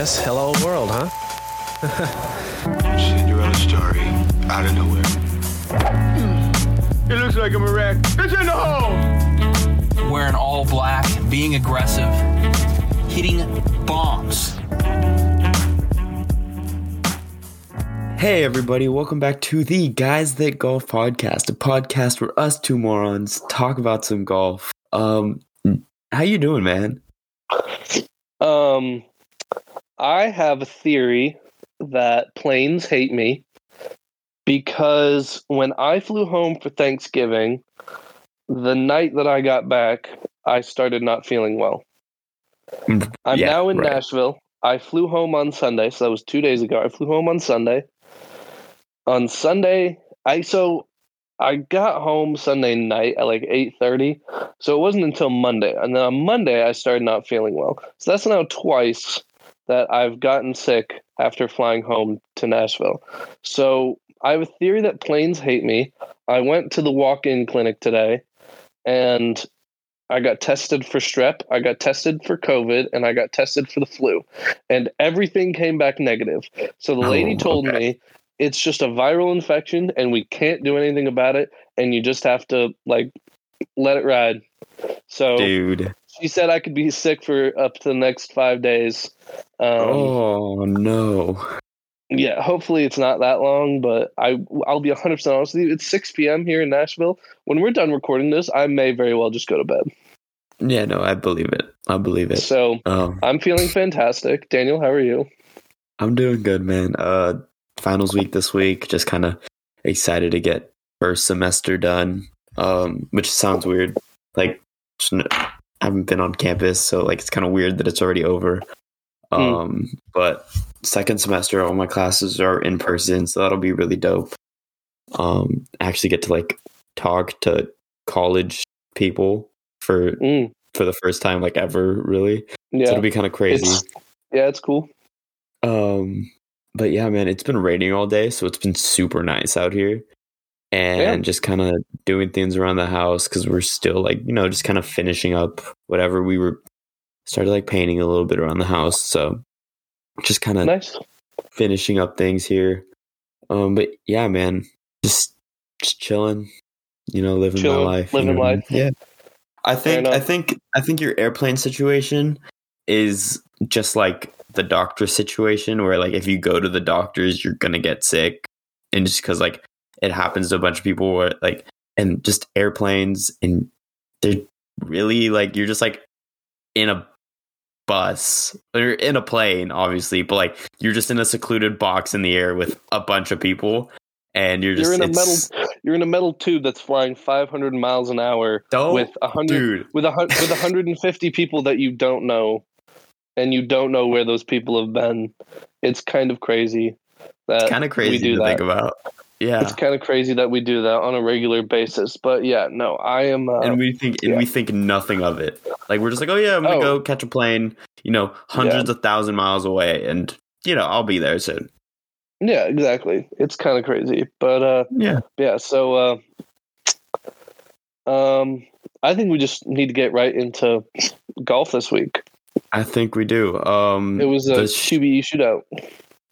guess hello world, huh? Cinderella story out of nowhere. It looks like I'm a wreck. It's in the hole! Wearing all black, being aggressive, hitting bombs. Hey everybody, welcome back to the Guys That Golf podcast, a podcast where us two morons talk about some golf. Um how you doing, man? Um, I have a theory that planes hate me because when I flew home for Thanksgiving, the night that I got back, I started not feeling well. Mm, I'm Yeah, now in right. Nashville. I flew home on Sunday, so that was two days ago. I flew home on Sunday. On Sunday, I so I got home Sunday night at like eight thirty, so it wasn't until Monday, and then on Monday I started not feeling well. So that's now twice that I've gotten sick after flying home to Nashville. So I have a theory that planes hate me. I went to the walk-in clinic today, and I got tested for strep, I got tested for COVID, and I got tested for the flu. And everything came back negative. So the lady Oh, told okay. me it's just a viral infection and we can't do anything about it. And you just have to like let it ride. So Dude. She said I could be sick for up to the next five days. Um, oh no. yeah, hopefully it's not that long, but I I'll be 100 percent honest with you. It's 6 p.m. here in Nashville. When we're done recording this, I may very well just go to bed. Yeah, no, I believe it. I believe it. So Um I'm feeling fantastic. Daniel, how are you? I'm doing good, man. Uh finals week this week, just kind of excited to get first semester done. Um which sounds weird. Like just n- I haven't been on campus, so like it's kind of weird that it's already over. Hmm. Um but second semester all my classes are in person, so that'll be really dope. Um I actually get to like talk to college people for Mm, for the first time like ever really. So yeah, it'll be kind of crazy. it's yeah, it's cool. Um, but yeah, man, it's been raining all day, so it's been super nice out here, and Yeah. just kind of doing things around the house because we're still like you know just kind of finishing up whatever we were started like painting a little bit around the house, so just kind of Nice. finishing up things here. Um, but yeah, man, just just chilling, you know, living Chilling, my life, living you know? life. Yeah, I think I think I think your airplane situation is just like the doctor situation where like if you go to the doctors you're gonna get sick and just because like it happens to a bunch of people where like and just airplanes and they're really like you're just like in a bus or in a plane obviously but like you're just in a secluded box in the air with a bunch of people and you're just You're in a metal. You're in a metal tube that's flying 500 miles an hour with a hundred dude with a with 150 people that you don't know, and you don't know where those people have been. It's kind of crazy. That kind of crazy we do to that. think about yeah It's kind of crazy that we do that on a regular basis. But yeah, no, I am. Uh, and we think and we think nothing of it. Like we're just like, oh yeah, I'm gonna Oh. go catch a plane, you know, hundreds of thousand miles away, and you know, I'll be there soon. yeah, exactly. It's kind of crazy, but uh, Yeah, yeah. So, uh, um, I think we just need to get right into golf this week. I think we do. Um, It was a the QBE shootout.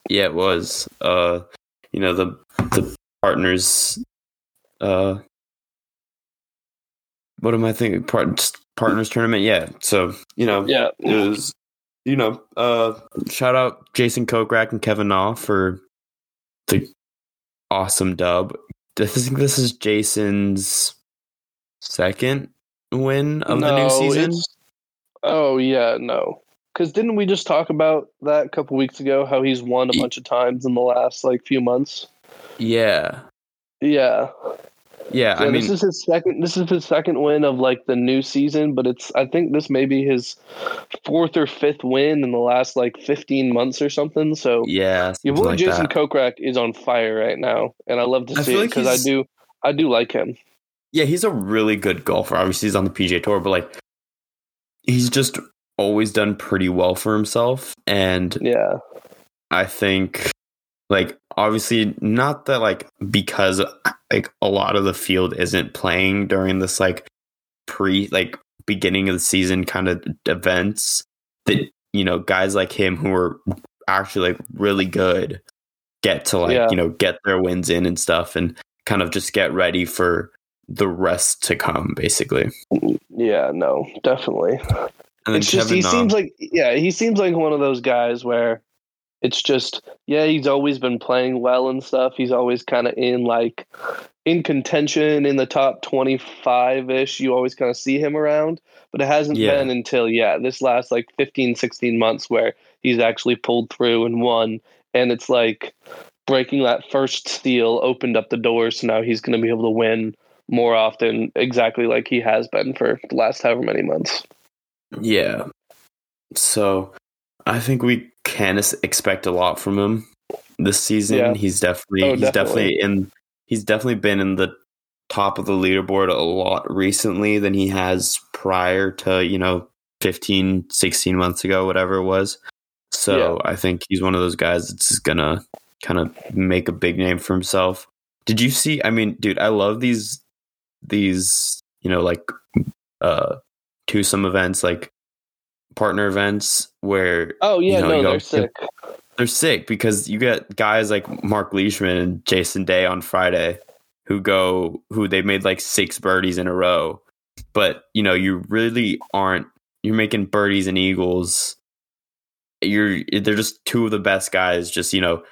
yeah, it was. Uh, you know the the partners. Uh, what am I thinking? Part, partners tournament. Yeah. So you know, Yeah, it was you know uh shout out jason kokrak and kevin na for the awesome dub i think this is jason's second win of the new season Oh yeah, no. Because didn't we just talk about that a couple weeks ago? How he's won a bunch of times in the last like few months. Yeah Yeah, yeah So i mean this is his second. This is his second win of like the new season, but it's. I think this may be his fourth or fifth win in the last like fifteen months or something. So yeah your boy like Jason that. Kokrak is on fire right now, and I love to I see feel it like because I do. I do like him. yeah he's a really good golfer obviously he's on the pga tour but like he's just always done pretty well for himself and Yeah, I think like obviously not that like because like a lot of the field isn't playing during this like pre like beginning of the season kind of events that you know guys like him who are actually like really good get to like Yeah. you know get their wins in and stuff and kind of just get ready for the rest to come basically Yeah, no, definitely. it's just he seems like yeah, he seems like one of those guys where it's just yeah, he's always been playing well and stuff. He's always kind of in like in contention in the top 25 ish. You always kind of see him around, but it hasn't Yeah. been until yeah, this last like 15 16 months where he's actually pulled through and won and it's like breaking that first seal opened up the doors so now he's going to be able to win more often exactly like he has been for the last however many months. Yeah. So I think we can expect a lot from him this season. Yeah. He's definitely Oh, he's definitely. definitely in he's definitely been in the top of the leaderboard a lot recently than he has prior to, you know, 15, 16 months ago, whatever it was. So I think he's one of those guys that's just gonna kind of make a big name for himself. Did you see I mean, dude, I love these these, you know, like uh twosome events like partner events where Oh yeah, You know, no, they're sick. they're sick because you get guys like Mark Leishman and Jason Day on Friday who go who they made like six birdies in a row. But you know, you really aren't you're making birdies and eagles. You're they're just two of the best guys just, you know,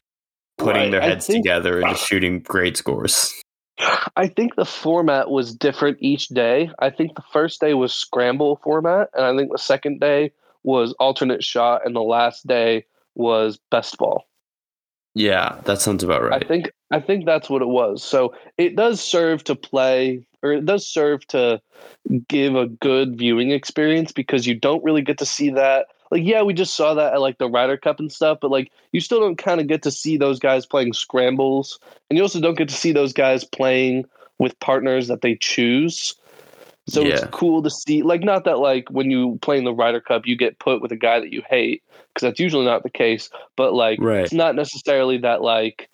putting Right, their heads think- together and just shooting great scores. I think the format was different each day. I think the first day was scramble format, and I think the second day was alternate shot, and the last day was best ball. Yeah, that sounds about right. I think I think that's what it was. So it does serve to play, or it does serve to give a good viewing experience because you don't really get to see that. Like, yeah, we just saw that at like the Ryder Cup and stuff, but like you still don't kind of get to see those guys playing scrambles, and you also don't get to see those guys playing with partners that they choose. So it's cool to see. Like, not that like when you play in the Ryder Cup, you get put with a guy that you hate because that's usually not the case. But like, Right. it's not necessarily that like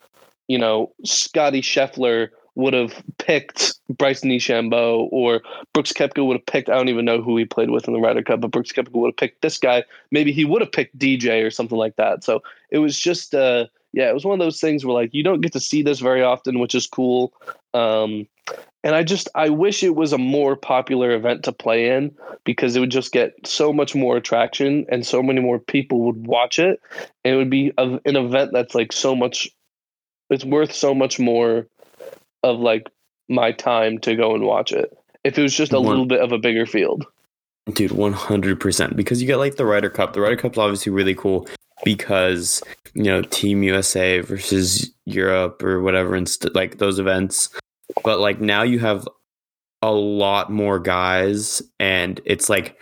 you know Scotty Scheffler would have picked Bryson DeChambeau or Brooks Koepka would have picked. I don't even know who he played with in the Ryder Cup, but Brooks Koepka would have picked this guy. Maybe he would have picked DJ or something like that. So it was just uh yeah, it was one of those things where like you don't get to see this very often, which is cool. Um, and I just I wish it was a more popular event to play in because it would just get so much more attraction and so many more people would watch it. And it would be a, an event that's like so much. It's worth so much more of like my time to go and watch it. If it was just a One- little bit of a bigger field. Dude, one hundred percent. Because you get like the Ryder Cup. The Ryder Cup's obviously really cool because you know Team USA versus Europe or whatever, and st- like those events. But like now you have a lot more guys, and it's like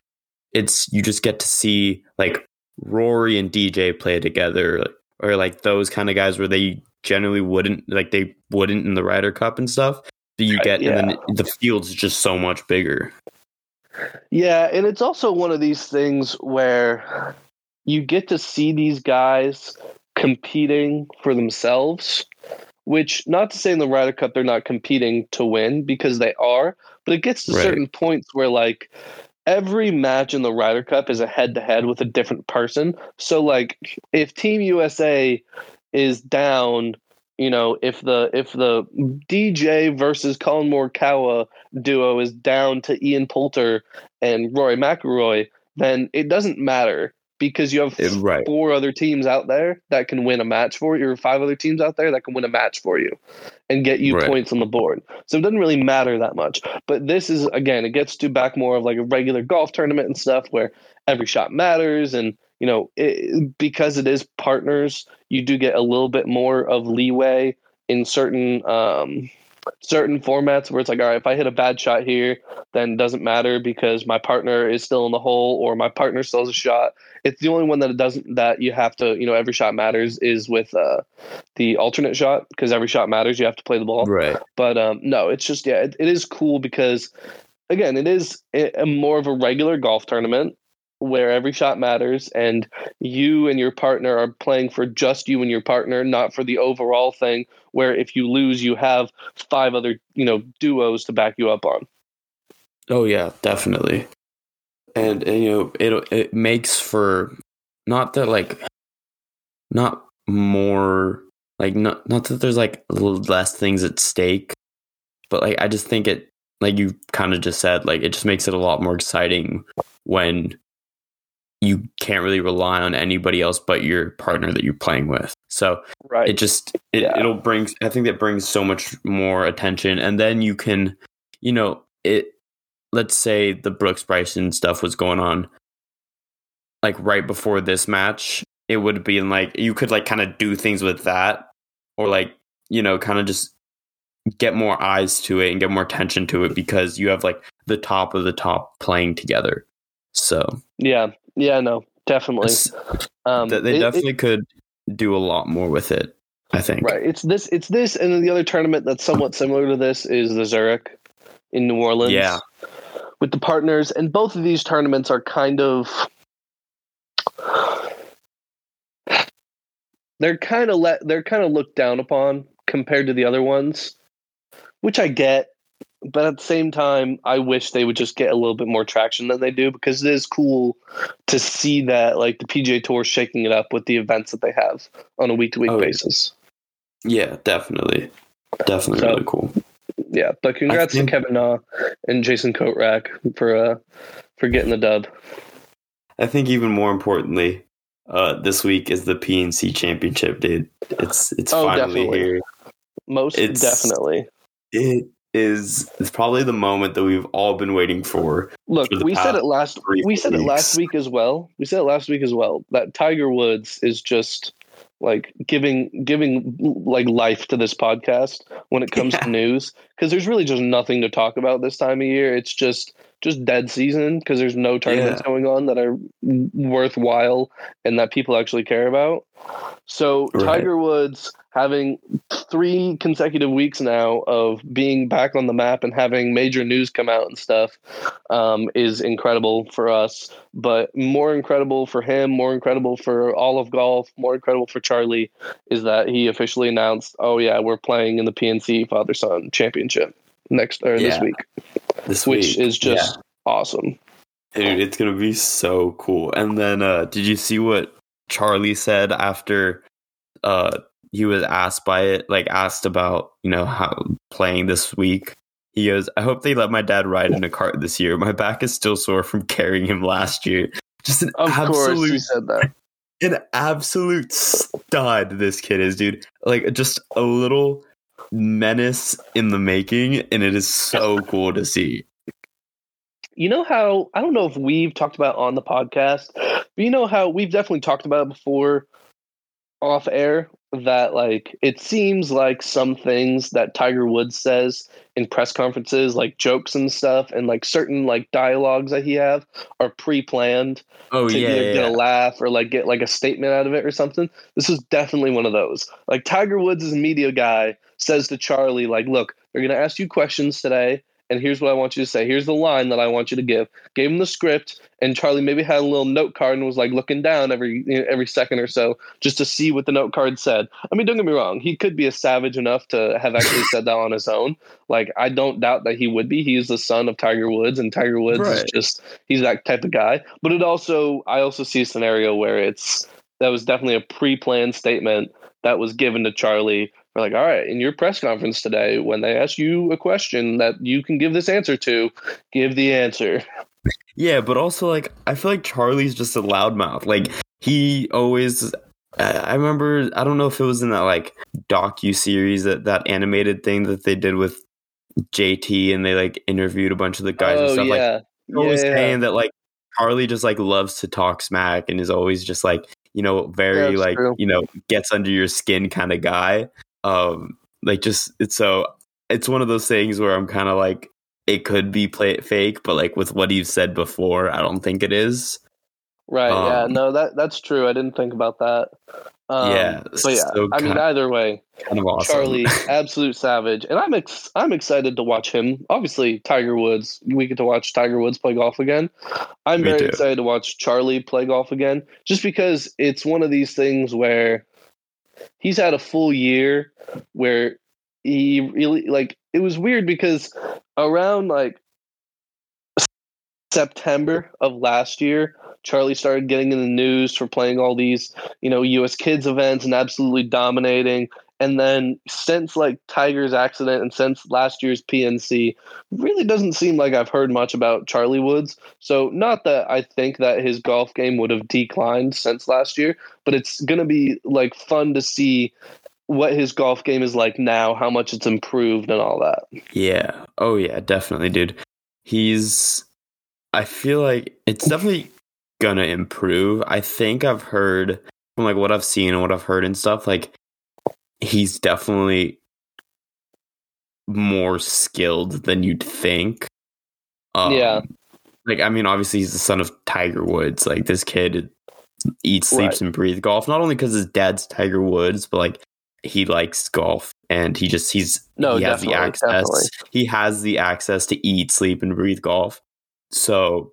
it's you just get to see like Rory and DJ play together, or like those kind of guys where they generally wouldn't like they wouldn't in the Ryder Cup and stuff. But you get, and then the field's just so much bigger. Yeah, and it's also one of these things where you get to see these guys competing for themselves, which not to say in the Ryder Cup they're not competing to win because they are, but it gets to Right. certain points where like every match in the Ryder Cup is a head to head with a different person. So like if Team USA is down, you know, if the if the DJ versus Colin Morikawa duo is down to Ian Poulter and Rory McIlroy, then it doesn't matter because you have It- right. four other teams out there that can win a match for you, or five other teams out there that can win a match for you and get you Right. points on the board. So it doesn't really matter that much. But this is again, it gets to back more of like a regular golf tournament and stuff where every shot matters and you know it, because it is partners you do get a little bit more of leeway in certain um certain formats where it's like all right if i hit a bad shot here then it doesn't matter because my partner is still in the hole or my partner still has a shot. It's the only one that it doesn't that you have to you know every shot matters is with uh the alternate shot because every shot matters you have to play the ball. Right. but um, no, it's just yeah, it, it is cool because again, it is a, a more of a regular golf tournament where every shot matters, and you and your partner are playing for just you and your partner, not for the overall thing. Where if you lose, you have five other you know duos to back you up on. Oh yeah, definitely. And, and, you know, it it makes for not that like not more like not not that there's like less things at stake, but like I just think it like you kind of just said like it just makes it a lot more exciting when you can't really rely on anybody else but your partner that you're playing with. So Right. it just it, Yeah. it'll bring i think that brings so much more attention and then you can you know it let's say the brooks bryson stuff was going on like right before this match it would be like you could like kind of do things with that or like you know kind of just get more eyes to it and get more attention to it because you have like the top of the top playing together so yeah. Yeah. No. Definitely. Um, th- they it- it- definitely could do a lot more with it i think Right. It's this. It's this, and then the other tournament that's somewhat similar to this is the Zurich in New Orleans. Yeah. With the partners, and both of these tournaments are kind of. They're kind of let. They're kind of looked down upon compared to the other ones, which I get. But at the same time, I wish they would just get a little bit more traction than they do because it is cool to see that like the PGA Tour shaking it up with the events that they have on a week to week basis. Yeah, definitely. Definitely So- really cool. Yeah, but congrats think- to Kevin Na and Jason Kokrak for uh for getting the dub. I think even more importantly, uh, this week is the PNC championship, dude. It's it's Oh, finally definitely. here. Most It's- definitely. It is it's probably the moment that we've all been waiting for. Look, for we said it last we said it last week as well. We said it last week as well. That Tiger Woods is just like giving giving like life to this podcast when it comes Yeah. to news because there's really just nothing to talk about this time of year. It's just just dead season because there's no tournaments going on that are worthwhile and that people actually care about. So Right. Tiger Woods having three consecutive weeks now of being back on the map and having major news come out and stuff um, is incredible for us. But more incredible for him, more incredible for all of golf, more incredible for Charlie is that he officially announced, "Oh yeah, we're playing in the PNC Father Son Championship next or this week," This which week. is just awesome. Dude, it's gonna be so cool. And then uh did you see what Charlie said after uh he was asked by it, like asked about, you know, how playing this week? He goes, I hope they let my dad ride in a cart this year. My back is still sore from carrying him last year. Just an Of absolute said that. an absolute stud this kid is dude like just a little menace in the making and it is so cool to see You know how I don't know if we've talked about on the podcast, but you know how we've definitely talked about it before off air that like it seems like some things that Tiger Woods says in press conferences, like jokes and stuff, and like certain like dialogues that he have are pre-planned oh to yeah, either yeah, get a laugh or like get like a statement out of it or something. This is definitely one of those. Like Tiger Woods is a media guy says to Charlie, like, look, they're gonna ask you questions today, and here's what I want you to say. Here's the line that I want you to give. Gave him the script, and Charlie maybe had a little note card and was like looking down every you know, every second or so just to see what the note card said. I mean, don't get me wrong, he could be a savage enough to have actually said that on his own. Like, I don't doubt that he would be. He is the son of Tiger Woods, and Tiger Woods is just he's that type of guy. But it also, I also see a scenario where it's that was definitely a pre-planned statement that was given to Charlie. We're like, all right, in your press conference today, when they ask you a question that you can give this answer to, give the answer. yeah but also like i feel like charlie's just a loudmouth like he always I remember I don't know if it was in that like docu series that that animated thing that they did with JT and they like interviewed a bunch of the guys and oh stuff like always yeah. saying that like Charlie just like loves to talk smack and is always just like you know very That's like true. you know gets under your skin kind of guy. Um, like just it's so it's one of those things where I'm kind of like it could be play fake, but like with what you've said before, I don't think it is. Right. yeah. Um, No, that that's true. I didn't think about that. Um, Yeah, But yeah, so I mean, either way, Kind of awesome. Charlie, absolute savage, and I'm ex- I'm excited to watch him. Obviously, Tiger Woods. We get to watch Tiger Woods play golf again. I'm Me very too. excited to watch Charlie play golf again, just because it's one of these things where he's had a full year where he really like. It was weird because around like September of last year, Charlie started getting in the news for playing all these, you know, US kids events and absolutely dominating. And then since like Tiger's accident and since last year's PNC, really doesn't seem like I've heard much about Charlie Woods. So not that I think that his golf game would have declined since last year, but it's gonna be like fun to see what his golf game is like now, how much it's improved and all that. Yeah. Oh yeah, definitely, dude. He's I feel like it's definitely gonna improve. I think I've heard from like what I've seen and what I've heard and stuff, like he's definitely more skilled than you'd think. Um, Yeah. Like I mean, obviously he's the son of Tiger Woods. Like this kid eats, sleeps, Right. and breathes golf. Not only because his dad's Tiger Woods, but like he likes golf and he just he's No, he has the access. definitely. He has the access to eat, sleep, and breathe golf. So,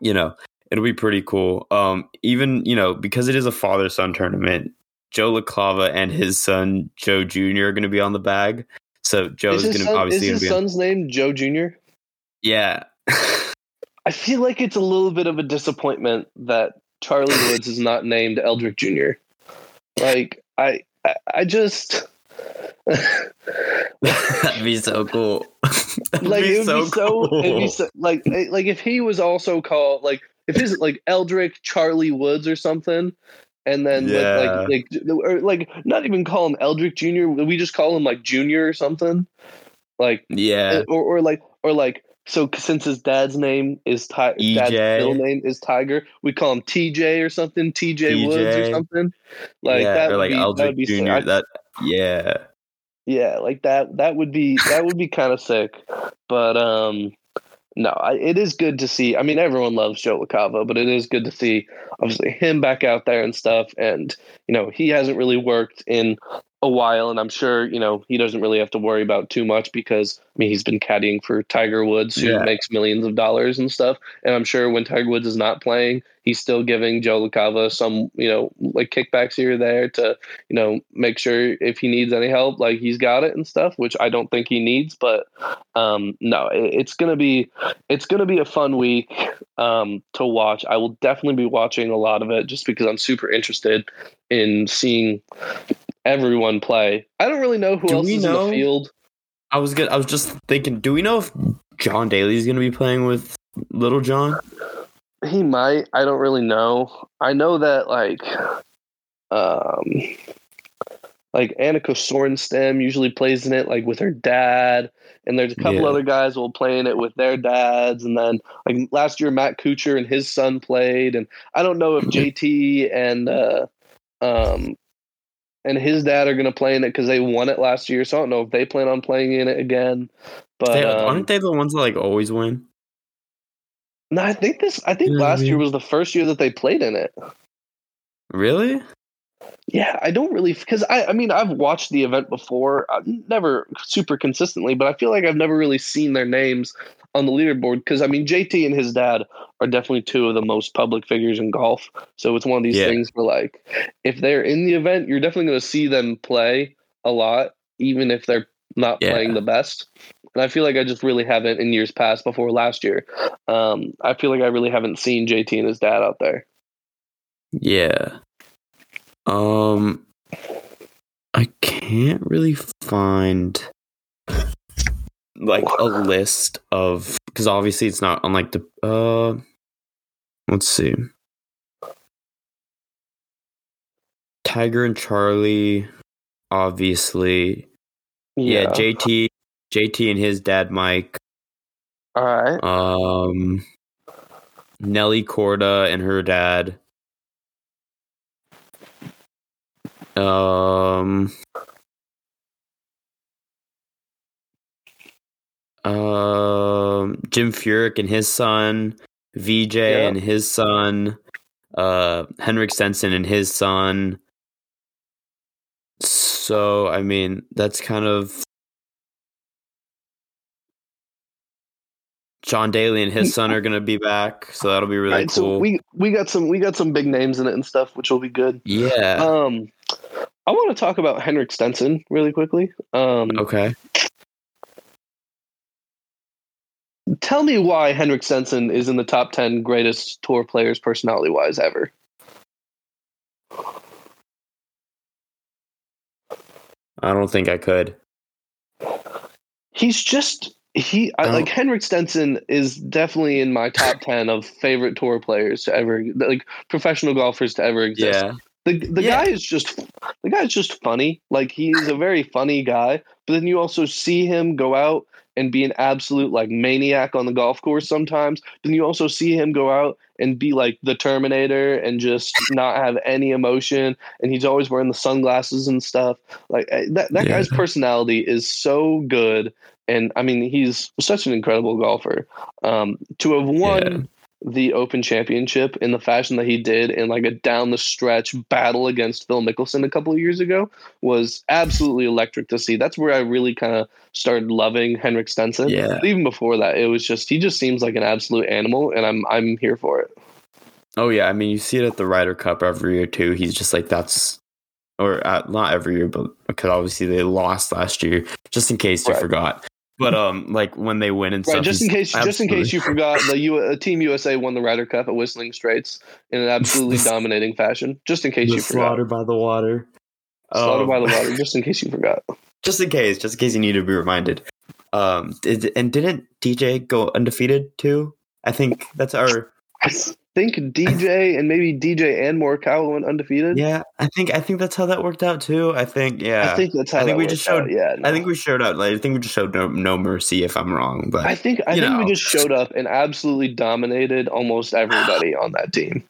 you know, it'll be pretty cool. Um, even you know because it is a father son tournament. Joe LaCava and his son Joe Jr. are going to be on the bag. So Joe is his, going to son, is obviously his be on- son's name Joe Jr.? yeah. I feel like it's a little bit of a disappointment that Charlie Woods is not named Eldrick Jr. Like I I, I just That'd be so cool. That'd like be it would be so it'd be so like eh, like if he was also called like if his like Eldrick Charlie Woods or something and then with, like like or like not even call him Eldrick Jr. we just call him like Junior or something like yeah. or, or like or like so since his dad's name is Ti- his dad's middle name is Tiger, we call him TJ or something, TJ, Woods or something. Like yeah, that would like be, that Eldrick would be sick. That yeah. yeah, like that that would be that would be kind of sick. But um no, I, it is good to see. I mean, everyone loves Joe LaCava, but it is good to see obviously him back out there and stuff. And you know, he hasn't really worked in a while, and I'm sure you know he doesn't really have to worry about too much because I mean he's been caddying for Tiger Woods, who Yeah. makes millions of dollars and stuff. And I'm sure when Tiger Woods is not playing, he's still giving Joe LaCava some you know like kickbacks here or there to you know make sure if he needs any help, like he's got it and stuff. Which I don't think he needs, but um, no, it, it's gonna be it's gonna be a fun week um, to watch. I will definitely be watching a lot of it just because I'm super interested in seeing everyone play. I don't really know who Do else is in the field. I was good. I was just thinking. Do we know if John Daly is going to be playing with Little John? He might. I don't really know. I know that like um like Annika Sorenstam usually plays in it like with her dad and there's a couple Yeah. other guys who will play in it with their dads and then like last year Matt Kuchar and his son played and I don't know if JT and uh um and his dad are going to play in it because they won it last year so I don't know if they plan on playing in it again but They, um, aren't they the ones that like always win? no I think this I think You know what I last year was the first year that they played in it Really? Yeah, I don't really because I I mean I've watched the event before, uh, never super consistently, but I feel like I've never really seen their names on the leaderboard because I mean JT and his dad are definitely two of the most public figures in golf. So it's one of these Yeah. things where like if they're in the event, you're definitely going to see them play a lot, even if they're not Yeah. playing the best. And I feel like I just really haven't in years past before last year. Um, I feel like I really haven't seen JT and his dad out there. Yeah. Um, I can't really find like a list of because obviously it's not on like the uh. Let's see. Tiger and Charlie, obviously. Yeah, JT, JT and his dad Mike. All right. Um, Nelly Corda and her dad. Um. Um, Jim Furyk and his son, Vijay Yeah. and his son, uh, Henrik Stenson and his son. So, I mean, that's kind of John Daly and his son are going to be back, so that'll be really Right, cool. so we we got some we got some big names in it and stuff, which will be good. yeah. Um, I want to talk about Henrik Stenson really quickly. Um, okay. Tell me why Henrik Stenson is in the top ten greatest tour players personality wise ever. I don't think I could. He's just he I, like Henrik Stenson is definitely in my top ten of favorite tour players to ever like professional golfers to ever exist. Yeah. The the Yeah. guy is just the guy is just funny. Like he's a very funny guy, but then you also see him go out and be an absolute like maniac on the golf course sometimes. Then you also see him go out and be like the Terminator and just not have any emotion. And he's always wearing the sunglasses and stuff. Like eh, that that Yeah. guy's personality is so good. And I mean, he's such an incredible golfer. Um, to have won Yeah. The Open Championship in the fashion that he did in like a down the stretch battle against Phil Mickelson a couple of years ago was absolutely electric to see. That's where I really kind of started loving Henrik Stenson. Yeah. But even before that, it was just he just seems like an absolute animal, and I'm I'm here for it. Oh yeah, I mean you see it at the Ryder Cup every year too. He's just like that's, or uh, not every year, but because obviously they lost last year. Just in case you Right. forgot, but um, like when they win and Right, stuff, just in he's case, just in case you forgot, the U, uh, Team USA won the Ryder Cup at Whistling Straits in an absolutely dominating fashion. Just in case the you forgot, slaughter by the water. slaughter Um, by the water. Just in case you forgot. just in case, just in case you need to be reminded. Um, did, and didn't DJ go undefeated too? I think that's our I think DJ and maybe DJ and Morikawa went undefeated. yeah. I think I think that's how that worked out too. I think yeah. I think that's how I think we just worked out. showed- Yeah, I think we showed up. Like, I think we just showed no, no mercy if I'm wrong, but I think I think know. we just showed up and absolutely dominated almost everybody on that team.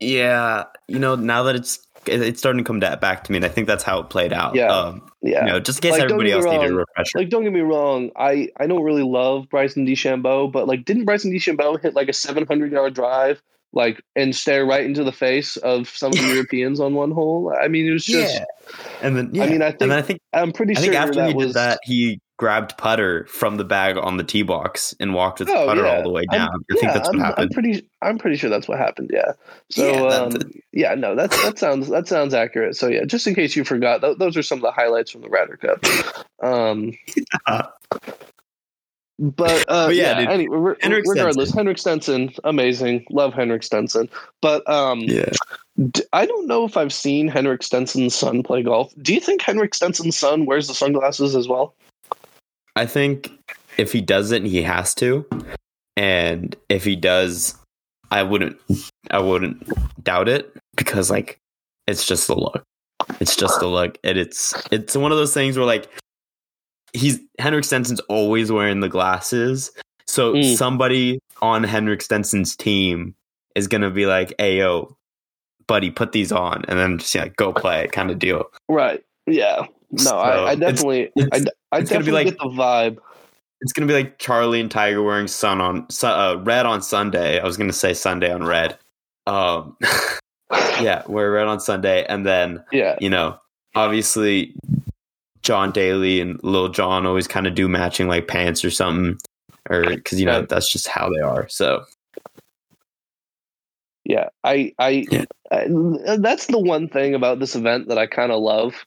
Yeah, you know, now that it's it's starting to come back to me, and I think that's how it played out. Yeah. um, Yeah. you know, just in case Like, everybody else me needed a refresher. Like, don't get me wrong, I I don't really love Bryson DeChambeau, but like, didn't Bryson DeChambeau hit like a 700 yard drive, like, and stare right into the face of some of the Europeans on one hole? I mean, it was just. yeah, and then yeah, I mean, I think- then I think I'm pretty I sure think after that he was did that, he grabbed putter from the bag on the tee box and walked with Oh, putter yeah. all the way I'm- down. I think that's what I'm, I'm pretty. I'm pretty sure that's what happened. Yeah. So Yeah, that- um, yeah, no, that's that sounds that sounds accurate. So yeah, just in case you forgot, th- those are some of the highlights from the Ryder Cup. Um, but, uh, But yeah, yeah, anyway, Henrik regardless, Stenson. Henrik Stenson, amazing, love Henrik Stenson. But um, yeah, d- I don't know if I've seen Henrik Stenson's son play golf. Do you think Henrik Stenson's son wears the sunglasses as well? I think if he doesn't, he has to, and if he does, I wouldn't, I wouldn't doubt it because like it's just the look. It's just the look, and it's it's one of those things where like he's Henrik Stenson's always wearing the glasses, so Mm. somebody on Henrik Stenson's team is gonna be like, "Hey, yo, buddy, put these on," and then just yeah, go play, kind of deal. Right. Yeah. No, So, I, I definitely, I, it's- I it's gonna be definitely like- get the vibe. It's gonna be like Charlie and Tiger wearing sun on uh, red on Sunday. I was gonna say Sunday on red. Um, yeah, wear red on Sunday, and then Yeah. you know, obviously, John Daly and Lil John always kind of do matching like pants or something, or because you know Right. that's just how they are. So Yeah, I, I, Yeah. I- that's the one thing about this event that I kind of love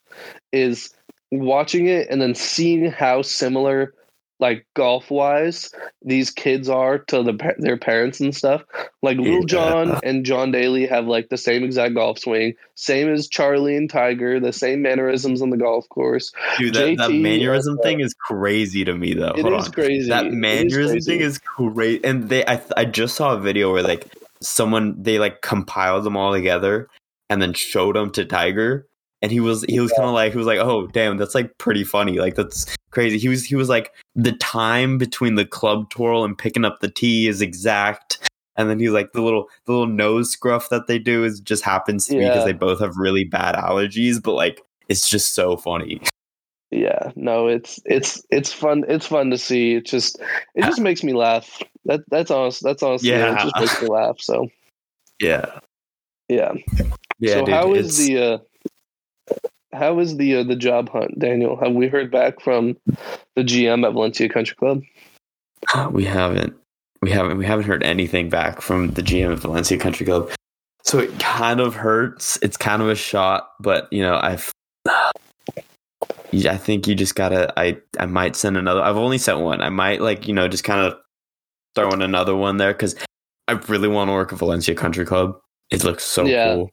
is watching it and then seeing how similar, like golf wise, these kids are to the their parents and stuff. Like Lil Yeah. John and John Daly have like the same exact golf swing, same as Charlie and Tiger, the same mannerisms on the golf course. dude, that, that mannerism uh, thing is crazy to me though. It Hold is on. crazy. that It is mannerism crazy. thing is crazy. and they I, I just saw a video where like someone they like compiled them all together and then showed them to tiger and he was he was kind of like he was like oh damn that's like pretty funny like that's crazy he was he was like the time between the club twirl and picking up the tee is exact and then he's like the little the little nose scruff that they do is just happens to be because they both have really bad allergies but like it's just so funny Yeah, no, it's it's it's fun. It's fun to see. It just it just makes me laugh. That that's honest. That's honestly. Yeah. It just makes me laugh. So yeah yeah. yeah so dude, how is the uh, how is the uh, the job hunt, Daniel? Have we heard back from the GM at Valencia Country Club? We haven't. We haven't. We haven't heard anything back from the GM at Valencia Country Club. So it kind of hurts. It's kind of a shot, but you know, I've. I think you just gotta. I I might send another. I've only sent one. I might like you know just kind of throw in another one there because I really want to work at Valencia Country Club. It looks so Yeah. cool.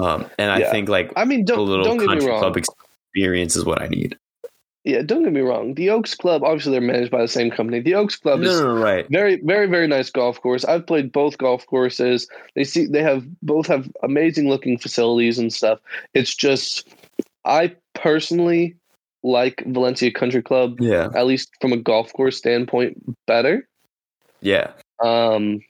Um, and I Yeah. think like I mean, a don't little don't get me country wrong. club experience is what I need. yeah, don't get me wrong. The Oaks Club, obviously, they're managed by the same company. The Oaks Club No, is no, no, right. very, very, very nice golf course. I've played both golf courses. They see they have both have amazing looking facilities and stuff. It's just, I personally like Valencia Country Club Yeah, at least from a golf course standpoint better. yeah, Um,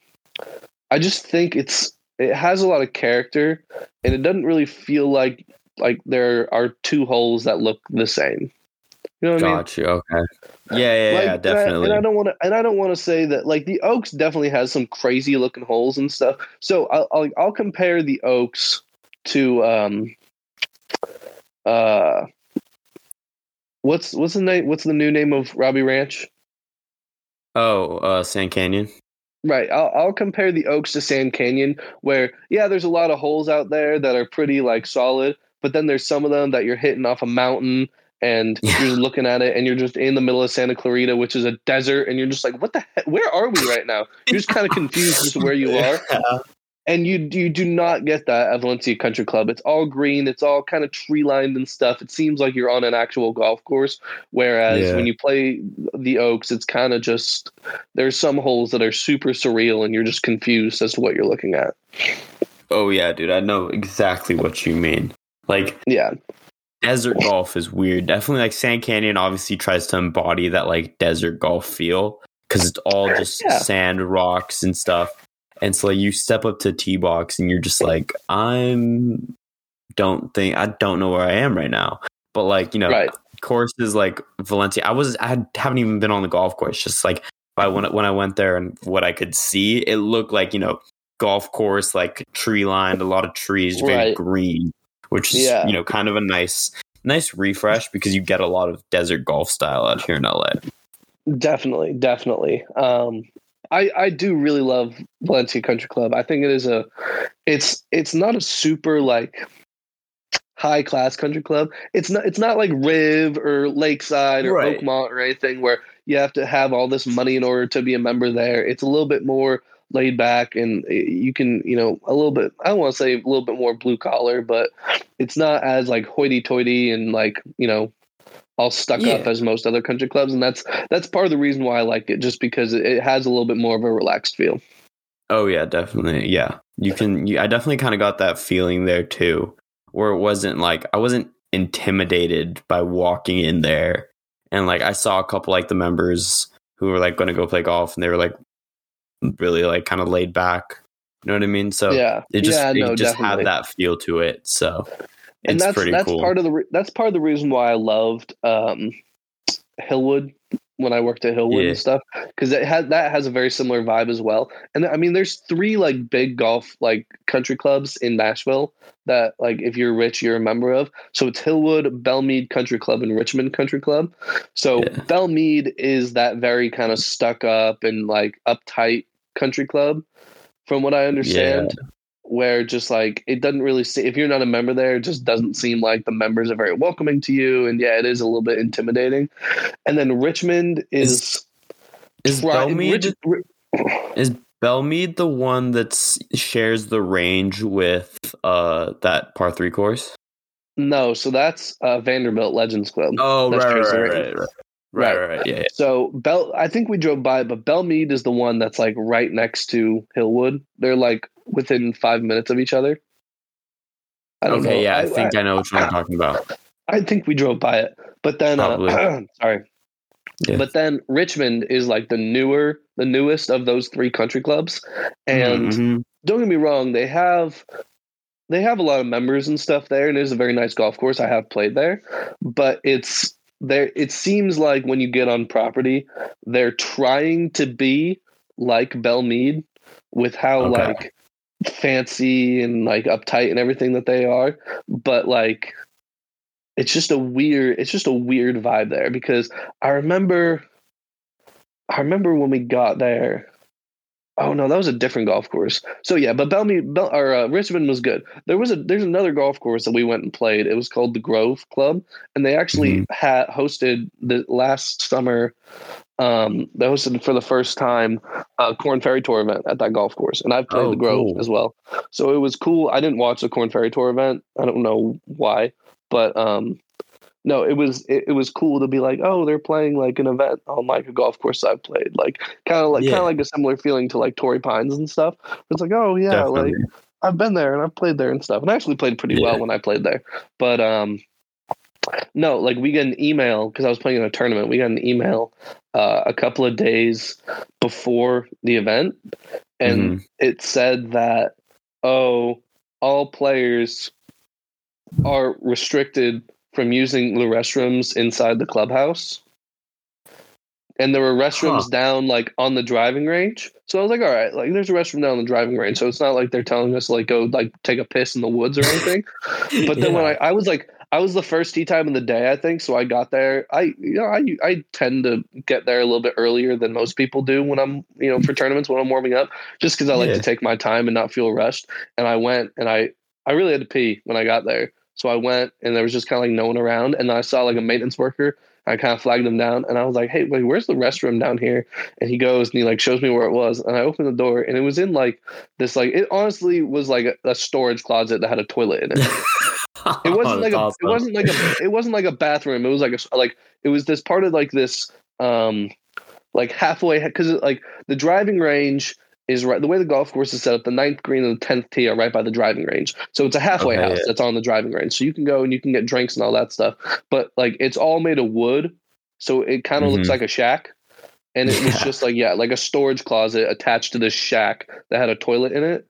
I just think it's it has a lot of character, and it doesn't really feel like like there are two holes that look the same. You know what I mean? got you. Okay. Yeah, yeah, Like, yeah, and I- definitely. And I, don't want to, and I don't want to say that like the Oaks definitely has some crazy looking holes and stuff. So I'll, I'll, I'll compare the Oaks to um, uh, what's what's the name? What's the new name of Robbie Ranch? oh, uh, Sand Canyon. Right. I'll, I'll compare the Oaks to Sand Canyon, where yeah, there's a lot of holes out there that are pretty like solid, but then there's some of them that you're hitting off a mountain and Yeah. you're looking at it and you're just in the middle of Santa Clarita, which is a desert, and you're just like, what the heck? Where are we right now? You're just kind of confused as to where you are. And you you do not get that at Valencia Country Club. It's all green. It's all kind of tree lined and stuff. It seems like you're on an actual golf course. Whereas Yeah. when you play the Oaks, it's kind of just there's some holes that are super surreal, and you're just confused as to what you're looking at. Oh yeah, dude. I know exactly what you mean. Like Yeah, desert golf is weird. Definitely like Sand Canyon obviously tries to embody that like desert golf feel because it's all just Yeah. sand, rocks, and stuff. And so like you step up to T box and you're just like, I'm don't think I don't know where I am right now. But like, you know, right. courses like Valencia, I was I haven't even been on the golf course. Just like I when when I went there and what I could see, it looked like you know golf course like tree lined, a lot of trees, very Right. green, which is Yeah. you know kind of a nice nice refresh because you get a lot of desert golf style out here in LA. Definitely, definitely. Um, I I do really love Valencia Country Club. I think it is a, it's it's not a super like high class country club. It's not it's not like Riv or Lakeside or Right. Oakmont or anything where you have to have all this money in order to be a member there. It's a little bit more laid back and you can you know a little bit I don't want to say a little bit more blue collar, but it's not as like hoity toity and like you know all stuck up as most other country clubs, and that's that's part of the reason why I like it, just because it, it has a little bit more of a relaxed feel. Oh yeah, definitely. Yeah, you can. You, I definitely kind of got that feeling there too, where it wasn't like I wasn't intimidated by walking in there, and like I saw a couple like the members who were like going to go play golf, and they were like really like kind of laid back. You know what I mean? So yeah, it just yeah, it no, just definitely. had that feel to it. So and it's that's that's cool. part of the re- that's part of the reason why I loved um, Hillwood when I worked at Hillwood Yeah. and stuff because it had that has a very similar vibe as well. And I mean, there's three like big golf like country clubs in Nashville that like if you're rich you're a member of. So it's Hillwood, Belle Meade Country Club, and Richmond Country Club. So Yeah. Belle Meade is that very kind of stuck up and like uptight country club, from what I understand where just like it doesn't really see if you're not a member there, it just doesn't seem like the members are very welcoming to you, and yeah, it is a little bit intimidating. And then Richmond is is try- Belle Meade Rich- is Belle Meade the one that shares the range with uh that par three course? no, so that's uh, Vanderbilt Legends Club. Oh That's right, right, right, right, right, right, right, yeah, yeah. So Bell, I think we drove by, it, but Belle Meade is the one that's like right next to Hillwood. They're like within five minutes of each other. I don't Okay, know. yeah, I, think I, know which one I'm talking about. I think we drove by it, but then uh, sorry, Yeah. but then Richmond is like the newer, the newest of those three country clubs, and Mhm. don't get me wrong, they have they have a lot of members and stuff there, and it is a very nice golf course. I have played there, but it's there. It seems like when you get on property, they're trying to be like Belle Meade with how Okay. like fancy and like uptight and everything that they are, but like it's just a weird it's just a weird vibe there because I remember I remember when we got there Oh no, that was a different golf course. So yeah, but Bellamy Bel, or uh, Richmond was good. There was a there's another golf course that we went and played. It was called the Grove Club, and they actually Mhm. had hosted the last summer. Um, they hosted for the first time a Korn Ferry Tour event at that golf course, and I've played Oh, the Grove cool. as well. So it was cool. I didn't watch the Korn Ferry Tour event. I don't know why, but um, no, it was it, it was cool to be like, oh, they're playing like an event on like a golf course I've played, like kind of like Yeah. kind of like a similar feeling to like Torrey Pines and stuff. It's like, oh yeah, Definitely. like I've been there and I've played there and stuff, and I actually played pretty Yeah. well when I played there. But um, no, like we got an email because I was playing in a tournament. We got an email uh, a couple of days before the event, and Mhm. it said that oh, all players are restricted from using the restrooms inside the clubhouse. And there were restrooms Huh. down like on the driving range. So I was like, all right, like there's a restroom down on the driving range. So it's not like they're telling us like go like take a piss in the woods or anything. But then when I, I was like, I was the first tea time of the day, I think. So I got there. I, you know, I, I tend to get there a little bit earlier than most people do when I'm, you know, for tournaments when I'm warming up, just because I like Yeah. to take my time and not feel rushed. And I went and I, I really had to pee when I got there. So I went and there was just kind of like no one around. And then I saw like a maintenance worker. I kind of flagged him down and I was like, hey, wait, where's the restroom down here? And he goes and he like shows me where it was. And I opened the door and it was in like this, like, it honestly was like a, a storage closet that had a toilet in it. It wasn't like a, it wasn't like a, it wasn't like a bathroom. It was like a, like, it was this part of like this, um, like halfway, because like the driving range is right. The way the golf course is set up, the ninth green and the tenth tee are right by the driving range. So it's a halfway Okay, house yeah. that's on the driving range. So you can go and you can get drinks and all that stuff. But like it's all made of wood, so it kind of looks Mhm. like a shack. And it was just like yeah, like a storage closet attached to this shack that had a toilet in it.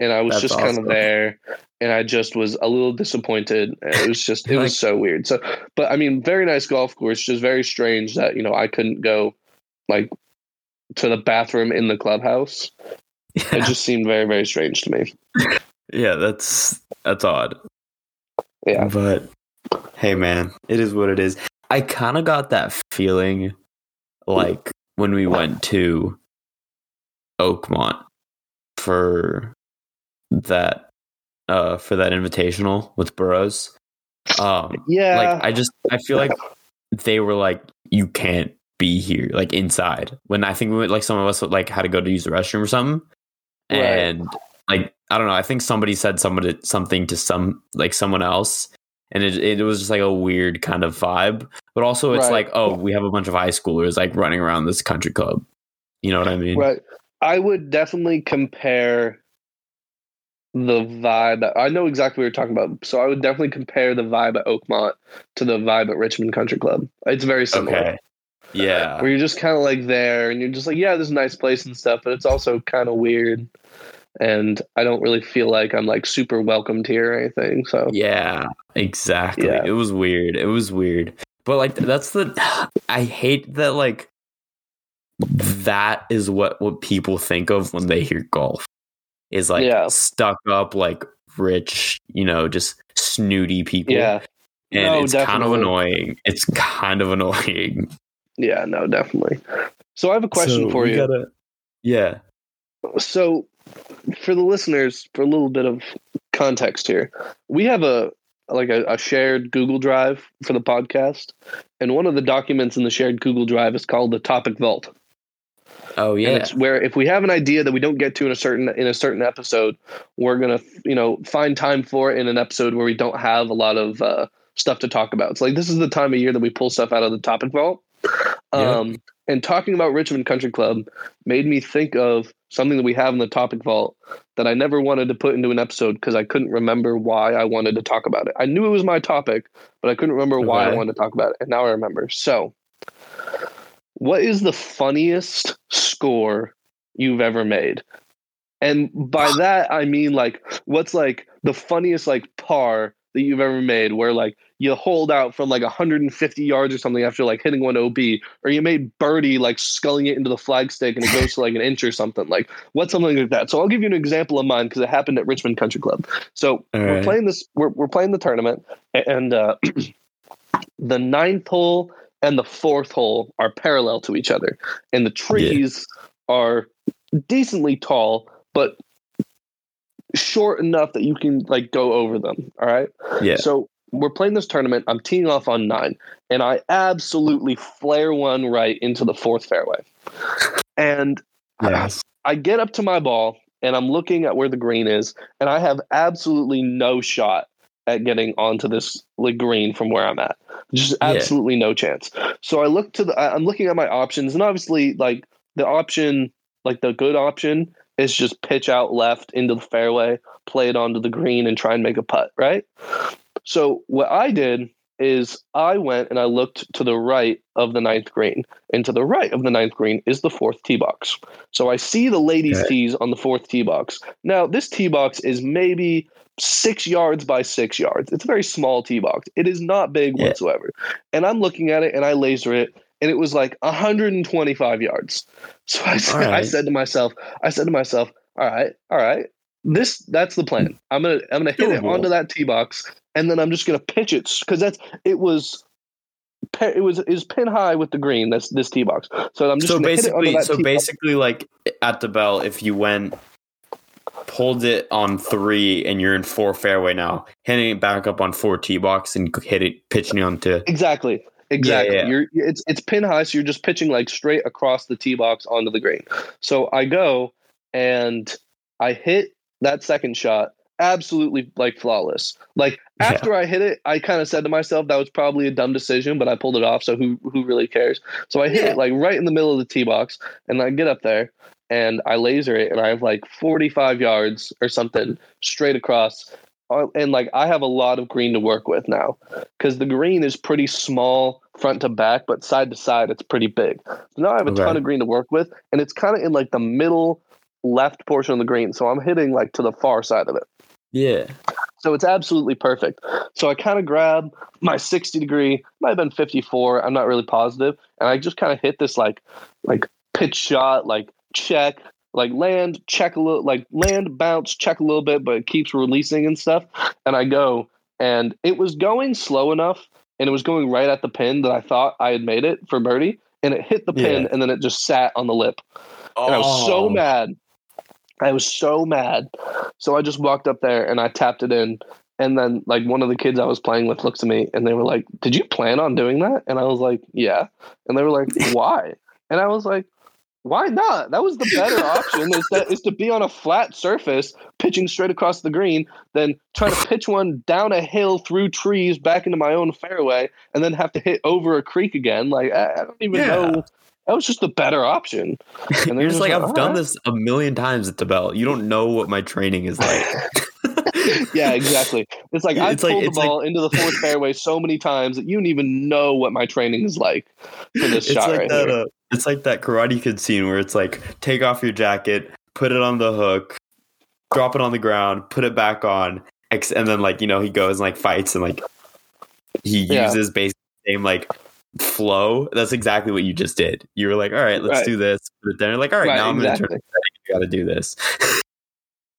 And I was That's just kind of there, and I just was a little disappointed. It was just it Like- was so weird. So, but I mean, very nice golf course. Just very strange that you know I couldn't go like to the bathroom in the clubhouse. It just seemed very very strange to me. yeah, that's that's odd. Yeah. But hey man, it is what it is. I kind of got that feeling like when we went to Oakmont for that uh for that invitational with Burrows. Um Yeah. like I just I feel like they were like you can't be here like inside when I think we went like some of us like had to go to use the restroom or something Right. and like I don't know I think somebody said somebody something to some like someone else and it it was just like a weird kind of vibe but also it's Right. like oh we have a bunch of high schoolers like running around this country club you know what I mean Right. I would definitely compare the vibe. I know exactly what you're talking about. So I would definitely compare the vibe at Oakmont to the vibe at Richmond Country Club. It's very similar. okay yeah Where you're just kind of like there and you're just like, yeah, this is a nice place and stuff, but it's also kind of weird. And I don't really feel like I'm like super welcomed here or anything. So Yeah, exactly. Yeah. It was weird. It was weird. But like that's the I hate that like that is what what people think of when they hear golf. Is like Yeah. stuck up like rich, you know, just snooty people. yeah. And No, it's kind of annoying. It's kind of annoying. Yeah, no, definitely. So I have a question So for you. gotta- yeah. so for the listeners for a little bit of context here we have a like a, a shared google drive for the podcast and one of the documents in the shared google drive is called the topic vault Oh and yeah. it's where if we have an idea that we don't get to in a certain in a certain episode we're gonna you know find time for it in an episode where we don't have a lot of uh, stuff to talk about it's like this is the time of year that we pull stuff out of the topic vault Yeah. um, and talking about richmond country club made me think of something that we have in the topic vault that i never wanted to put into an episode because i couldn't remember why i wanted to talk about it i knew it was my topic but i couldn't remember why i wanted to talk about it and now i remember so what is the funniest score you've ever made? And by that I mean like what's like the funniest like par that you've ever made where like you hold out from like 150 yards or something after like hitting one OB or you made birdie like sculling it into the flagstick and it goes to like an inch or something like what's something like that. So I'll give you an example of mine because it happened at Richmond Country Club. So All we're right. playing this we're, we're playing the tournament and uh the ninth hole and the fourth hole are parallel to each other and the trees are decently tall, but short enough that you can like go over them. All right. Yeah. So we're playing this tournament. I'm teeing off on nine, and I absolutely flare one right into the fourth fairway. And Yes. I get up to my ball and I'm looking at where the green is, and I have absolutely no shot at getting onto this like green from where I'm at. Just Yeah. absolutely no chance. So I look to the I'm looking at my options, and obviously like the option, like the good option is just pitch out left into the fairway, play it onto the green, and try and make a putt, right? So what I did is I went and I looked to the right of the ninth green, and to the right of the ninth green is the fourth tee box. So I see the ladies' Okay. tees on the fourth tee box. Now this tee box is maybe six yards by six yards. It's a very small tee box. It is not big Yeah. whatsoever. And I'm looking at it and I laser it, and it was like 125 yards. So I said, I said to myself, I said to myself, all right, all right. This that's the plan. I'm gonna I'm gonna hit it onto that tee box, and then I'm just gonna pitch it because that's it was it was is pin high with the green. That's this tee box. So I'm just So gonna hit it onto basically, so tee box. basically, like at the bell, if you went pulled it on three and you're in four fairway now, hitting it back up on four tee box and hit it pitching onto Exactly. Exactly. yeah. You're it's it's pin high, so you're just pitching like straight across the tee box onto the green. So I go and I hit that second shot absolutely like flawless. Like Yeah. after I hit it, I kind of said to myself that was probably a dumb decision, but I pulled it off. So who who really cares? So I hit Yeah. it like right in the middle of the tee box, and I get up there and I laser it, and I have like 45 yards or something straight across. Uh, And like I have a lot of green to work with now because the green is pretty small front to back, but side to side it's pretty big. So now I have a ton of green to work with, and it's kind of in like the middle left portion of the green. So I'm hitting like to the far side of it. Yeah. So it's absolutely perfect. So I kind of grab my 60 degree, might have been 54, I'm not really positive, and I just kind of hit this like like pitch shot, like check, like land, check a little, like land, bounce, check a little bit, but it keeps releasing and stuff. And I go, and it was going slow enough, and it was going right at the pin that I thought I had made it for birdie, and it hit the pin, Yeah. and then it just sat on the lip and I was so Oh. mad. I was so mad. So I just walked up there and I tapped it in. And then like one of the kids I was playing with looks at me and they were like, "Did you plan on doing that?" And I was like, "Yeah." And they were like, "Why?" And I was like, "Why not? That was the better option. Is that is to be on a flat surface, pitching straight across the green, than trying to pitch one down a hill through trees back into my own fairway, and then have to hit over a creek again. Like I, I don't even Yeah. know. That was just the better option." And You're just like, I've done this a million times at the bell. You don't know what my training is like. yeah, exactly. It's like I It's like- pulled it's the like- ball into the fourth fairway so many times that you don't even know what my training is like for this it's shot like right that. here. Uh, it's like that Karate Kid scene where it's like, take off your jacket, put it on the hook, drop it on the ground, put it back on, and then like you know he goes and like fights and like he Yeah. uses basically the same like flow. That's exactly what you just did. You were like, all right, let's Right. do this. But then you're like, all right, Right, now I'm exactly. gonna turn. You got to do this.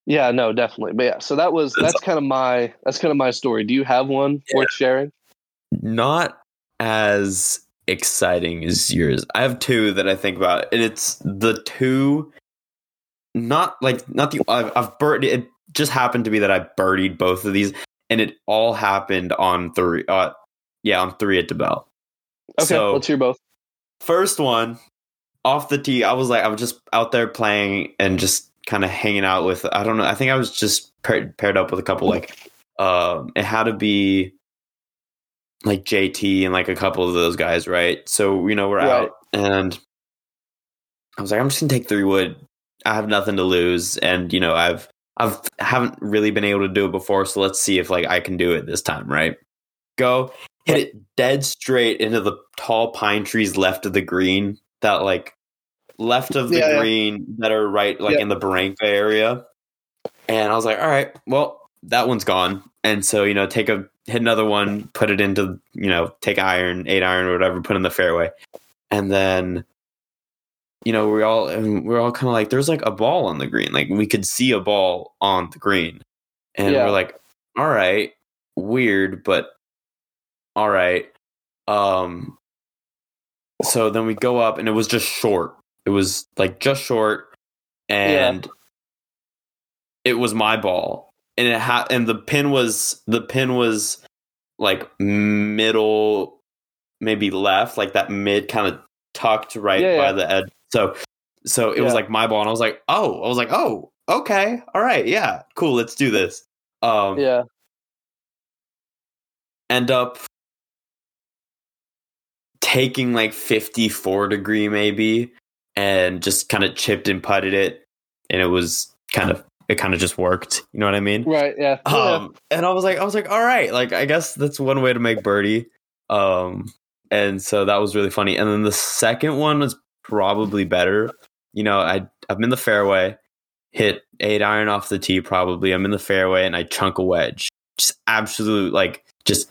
Yeah, no, definitely. But yeah, so that was That's- that's kind of my that's kind of my story. Do you have one worth sharing? not as exciting as yours. I have two that I think about, and it's the two. Not like not the I've, I've bird. It just happened to be that I birdied both of these, and it all happened on three. Uh, yeah, on three at DeBell. Okay, So- let's hear both. First one off the tee. I was like, I was just out there playing and just kind of hanging out with. I don't know. I think I was just paired, paired up with a couple. Like, um, it had to be like JT and like a couple of those guys, right? So you know we're Right. out, and I was like, I'm just gonna take three wood. I have nothing to lose, and you know I've I've haven't really been able to do it before, so let's see if like I can do it this time, right? Go hit it dead straight into the tall pine trees left of the green that like left of the Yeah, yeah. green that are right like Yeah. in the Barranca area. And I was like, all right, well, that one's gone. And so, you know, take a hit another one, put it into, you know, take iron, eight iron or whatever, put in the fairway. And then you know, we all and we're all kind of like there's like a ball on the green. Like we could see a ball on the green. And Yeah. we're like, all right, weird, but all right. Um so then we go up and it was just short. It was like just short. and it was my ball, and it had and the pin was the pin was like middle, maybe left, like that mid kind of tucked right Yeah, by yeah. the edge. So so it was like my ball, and I was like, oh, I was like, oh, okay, all right, yeah, cool, let's do this. Um, Yeah. end up taking like 54 degree maybe and just kind of chipped and putted it and it was kind of it kind of just worked you know what i mean Right. Yeah. Yeah. um and i was like i was like all right like i guess that's one way to make birdie um and so that was really funny and then the second one was probably better you know i i'm in the fairway hit eight iron off the tee probably i'm in the fairway and i chunk a wedge just absolute like just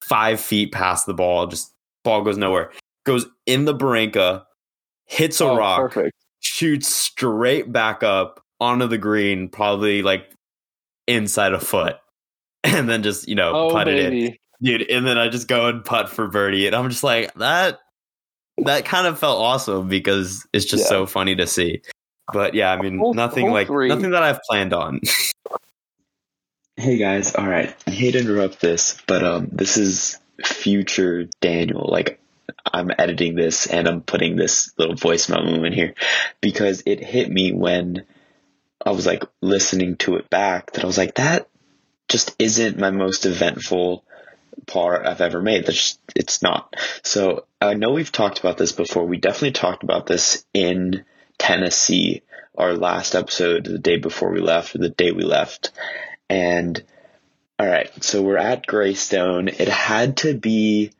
five feet past the ball just ball goes nowhere goes in the Barranca, hits a Oh, rock Perfect. shoots straight back up onto the green, probably like inside a foot, and then just you know Oh put it in, dude. And then I just go and putt for birdie, and I'm just like that. That kind of felt awesome because it's just Yeah. so funny to see. But yeah, I mean, Hole- nothing hole like three. nothing that I've planned on. Hey guys, all right. I hate to interrupt this, but um, this is future Daniel. Like, I'm editing this and I'm putting this little voicemail moment here because it hit me when I was like listening to it back that I was like, that just isn't my most eventful par I've ever made. That's just, it's not. So I know we've talked about this before. We definitely talked about this in Tennessee, our last episode, the day before we left or the day we left. And all right, so we're at Greystone. It had to be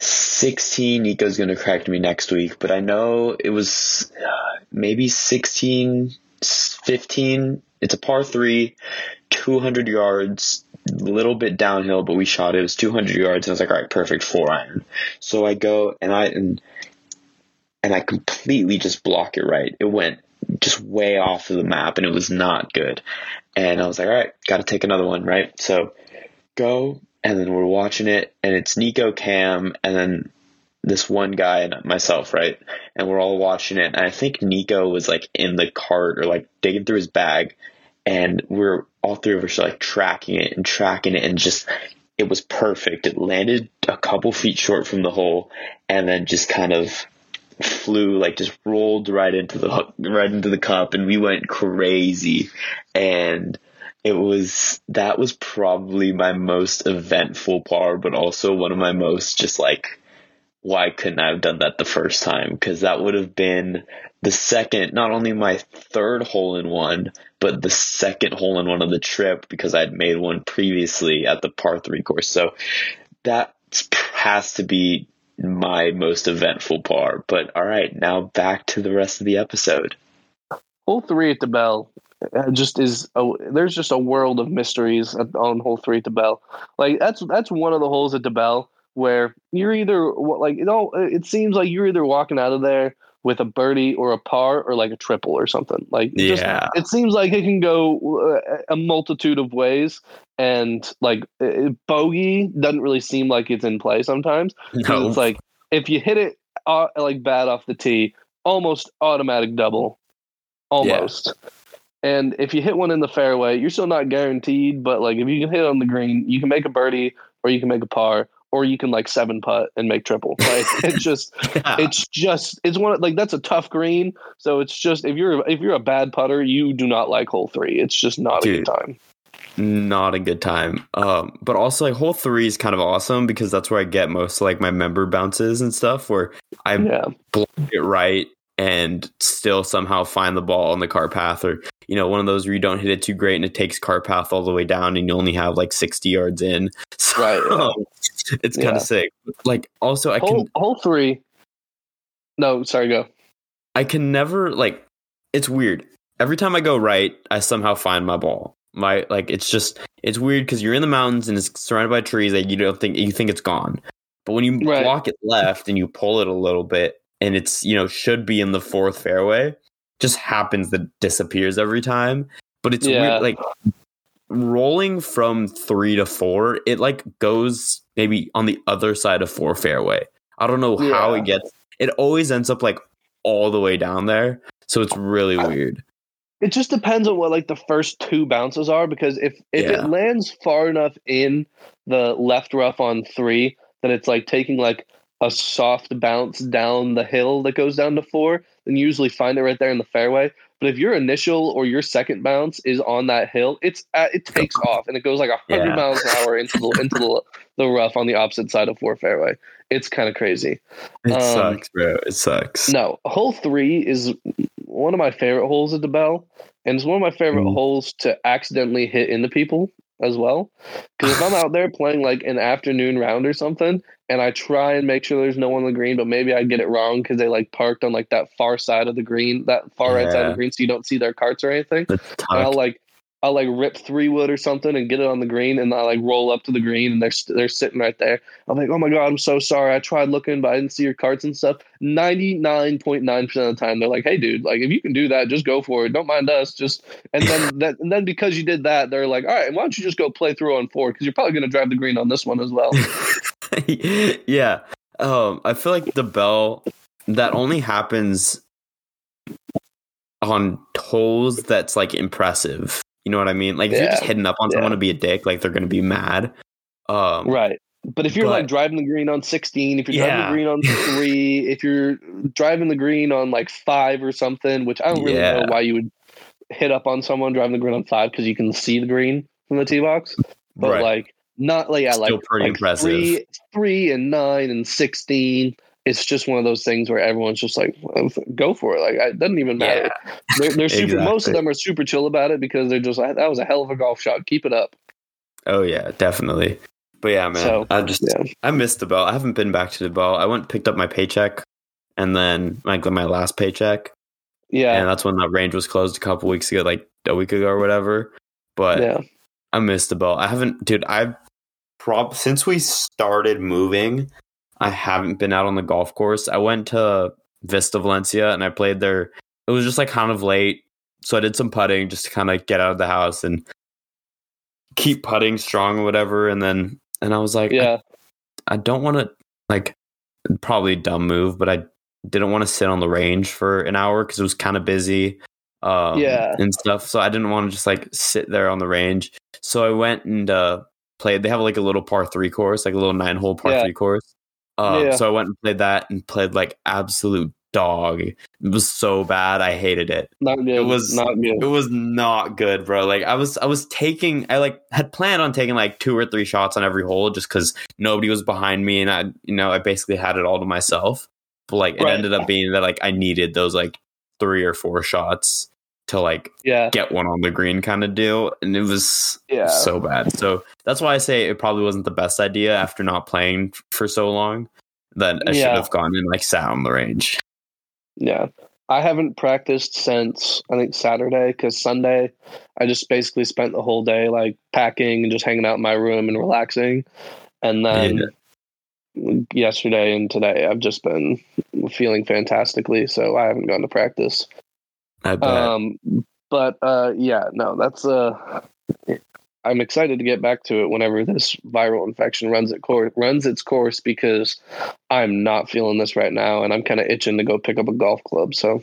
16. Nico's going to correct me next week, but I know it was uh, maybe 16, 15. It's a par three, 200 yards, a little bit downhill, but we shot it. It was 200 yards. And I was like, all right, perfect, four iron. So I go and I, and, and I completely just block it right. It went just way off of the map and it was not good. And I was like, all right, got to take another one, right? So go, and then we're watching it, and it's Nico Cam, and then this one guy and myself, right? And we're all watching it. And I think Nico was like in the cart or like digging through his bag, and we're all three of us like tracking it and tracking it, and just it was perfect. It landed a couple feet short from the hole, and then just kind of flew like just rolled right into the hook- right into the cup and we went crazy. And it was that was probably my most eventful par but also one of my most just like why couldn't I have done that the first time? Because that would have been the second not only my third hole in one but the second hole in one of the trip because I'd made one previously at the par 3 course. So that has to be my most eventful par. But all right, now back to the rest of the episode. Hole three at the Bell uh, just is a, there's just a world of mysteries on hole three at the Bell. Like that's that's one of the holes at the Bell where you're either like you know it seems like you're either walking out of there with a birdie or a par or like a triple or something. Like it just- Yeah. it seems like it can go uh, a multitude of ways and like bogey doesn't really seem like it's in play sometimes. No, It's like if you hit it uh, like bad off the tee, almost automatic double, almost. And if you hit one in the fairway, you're still not guaranteed. But like if you can hit it on the green, you can make a birdie, or you can make a par, or you can like seven putt and make triple. Right? it's just yeah. it's just it's one like that's a tough green. So it's just if you're if you're a bad putter, you do not like hole three. It's just not a good time. not a good time. Um, but also like hole three is kind of awesome because that's where I get most like my member bounces and stuff where I Yeah. block it right and still somehow find the ball on the car path or you know one of those where you don't hit it too great and it takes car path all the way down and you only have like 60 yards in so Right, yeah. it's kind Yeah. of sick like also i Hole can hole three. No, sorry, go. i can never like it's weird every time i go right i somehow find my ball my like it's just it's weird because you're in the mountains and it's surrounded by trees that you don't think you think it's gone but when you Right. block it left and you pull it a little bit and it's you know should be in the fourth fairway just happens that disappears every time but it's Yeah. weird like rolling from three to four it like goes maybe on the other side of four fairway i don't know how it gets it always ends up like all the way down there so it's really weird It just depends on what like the first two bounces are because if if Yeah. it lands far enough in the left rough on three then it's like taking like a soft bounce down the hill that goes down to four, then you usually find it right there in the fairway. But if your initial or your second bounce is on that hill, it's uh, it takes off and it goes like a hundred Yeah. miles an hour into the into the, the rough on the opposite side of four fairway. It's kind of crazy. It Um, sucks, bro. It sucks. No, hole three is one of my favorite holes at the Bell, and it's one of my favorite Mhm. holes to accidentally hit into people as well. Because if I'm out there playing like an afternoon round or something, and I try and make sure there's no one on the green, but maybe I get it wrong because they like parked on like that far side of the green, that far right side of the green, so you don't see their carts or anything. I'll like I'll like rip three wood or something and get it on the green, and I like roll up to the green, and they're st- they're sitting right there. I'm like, oh my god, I'm so sorry. I tried looking, but I didn't see your carts and stuff. Ninety nine point nine percent of the time, they're like, hey, dude, like if you can do that, just go for it. Don't mind us. Just and then that and then because you did that, they're like, all right, why don't you just go play through on four because you're probably gonna drive the green on this one as well. yeah. Um, I feel like the bell that only happens on holes that's like impressive. You know what I mean? Like if you're just hitting up on Yeah. someone to be a dick, like they're gonna be mad. Um, right. But if you're But- like driving the green on 16, if you're driving the green on three, if you're driving the green on like five or something, which I don't really know why you would hit up on someone driving the green on five because you can see the green from the tee box. But right. like not like yeah, Still like pretty like impressive. Three, three and nine and sixteen. It's just one of those things where everyone's just like, go for it. Like it doesn't even matter. They're, they're super. Most of them are super chill about it because they're just like, that was a hell of a golf shot. Keep it up. oh yeah, definitely. But yeah, man, So, I just Yeah. I missed the ball. I haven't been back to the ball. I went and picked up my paycheck, and then like my last paycheck, Yeah. and that's when the range was closed a couple weeks ago, like a week ago or whatever. But yeah. I missed the ball. I haven't, dude. I've prob since we started moving, I haven't been out on the golf course. I went to Vista Valencia and I played there. It was just like kind of late, so I did some putting just to kind of get out of the house and keep putting strong or whatever. And then, and I was like, Yeah. I, I don't want to like probably a dumb move, but I didn't want to sit on the range for an hour because it was kind of busy. Um, Yeah. and stuff. So I didn't want to just like sit there on the range. So I went and uh, played. They have like a little par three course, like a little nine hole par Yeah. three course. Um, Yeah. So I went and played that and played like absolute dog. It was so bad. I hated it. Not good. It was- not good. It was not good, bro. Like I was, I was taking, I like had planned on taking like two or three shots on every hole just because nobody was behind me, and I, you know, I basically had it all to myself. But like it ended up being that like I needed those like three or four shots to like Yeah. get one on the green kind of deal, and it was Yeah. so bad. So that's why I say it probably wasn't the best idea after not playing for so long. That I should have gone and like sat on the range. Yeah. I haven't practiced since I think Saturday because Sunday I just basically spent the whole day like packing and just hanging out in my room and relaxing. And then yesterday and today I've just been feeling fantastically, so I haven't gone to practice. I bet. Um, but uh, yeah, no, that's uh, I'm excited to get back to it whenever this viral infection runs it course runs its course because I'm not feeling this right now, and I'm kind of itching to go pick up a golf club. So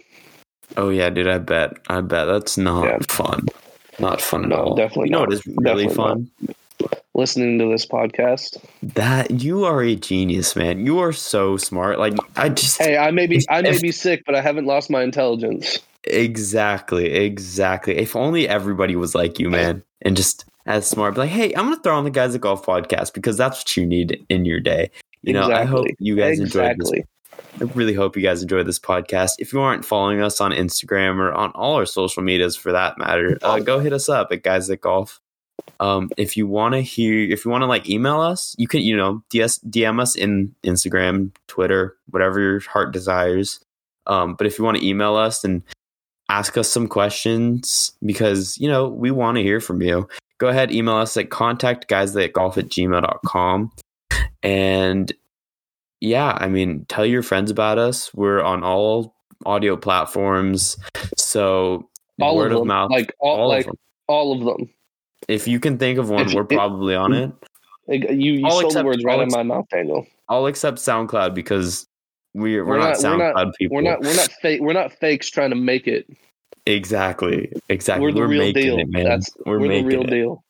oh yeah, dude. I bet. I bet that's not Yeah. fun. Not fun at No, all. definitely You know not. what is really Definitely fun? Listening to this podcast, That you are a genius, man. You are so smart. Like I just hey, I may be I may If- be sick, but I haven't lost my intelligence. exactly, exactly. If only everybody was like you, man, and just as smart. Be like, hey, I'm gonna throw on the guys at golf podcast because that's what you need in your day. You know, I hope you guys enjoyed this. I really hope you guys enjoyed this podcast. If you aren't following us on Instagram or on all our social medias for that matter, uh, go hit us up at Guys at Golf. Um, if you want to hear, if you want to like email us, you can, you know, DS, DM us in Instagram, Twitter, whatever your heart desires. Um, but if you want to email us and ask us some questions, because, you know, we want to hear from you, go ahead, email us at contact guys that golf at gmail.com. And yeah, I mean, tell your friends about us. We're on all audio platforms. So All word of of, mouth, like all, all like all of them. If you can think of one, If- we're if- probably on it. You you All stole the except- words right all out of my mouth, Daniel. I'll accept SoundCloud because we're we're, We're not, not- we're SoundCloud not- people. We're not we're not fake we're not fakes trying to make it. Exactly. Exactly. we're the real making deal. it, man. That's we're, we're, the real it. deal.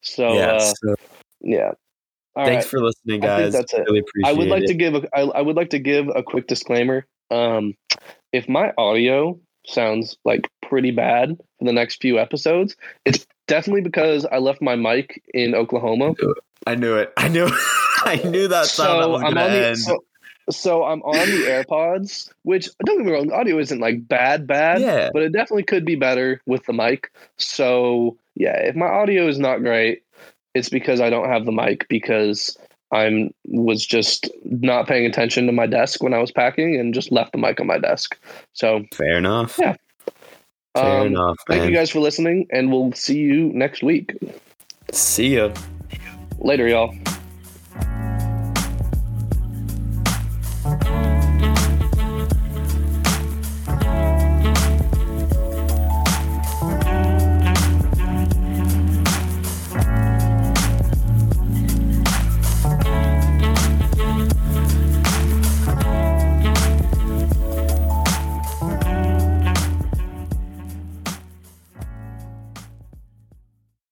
So yeah. uh, so yeah. All thanks right. for listening, I think guys. that's it. Really appreciate I would like it. to give a I, I would like to give a quick disclaimer. Um, if my audio sounds like pretty bad for the next few episodes, it's definitely because I left my mic in Oklahoma. I knew it. I knew. I knew that so I'm on the so, so I'm on the AirPods, which don't get me wrong, the audio isn't like bad, bad, Yeah. but it definitely could be better with the mic. So yeah, if my audio is not great, it's because I don't have the mic because I'm was just not paying attention to my desk when I was packing and just left the mic on my desk. So Fair enough. Yeah. Fair um, enough, thank man. you guys for listening, and we'll see you next week. See ya. Later, y'all.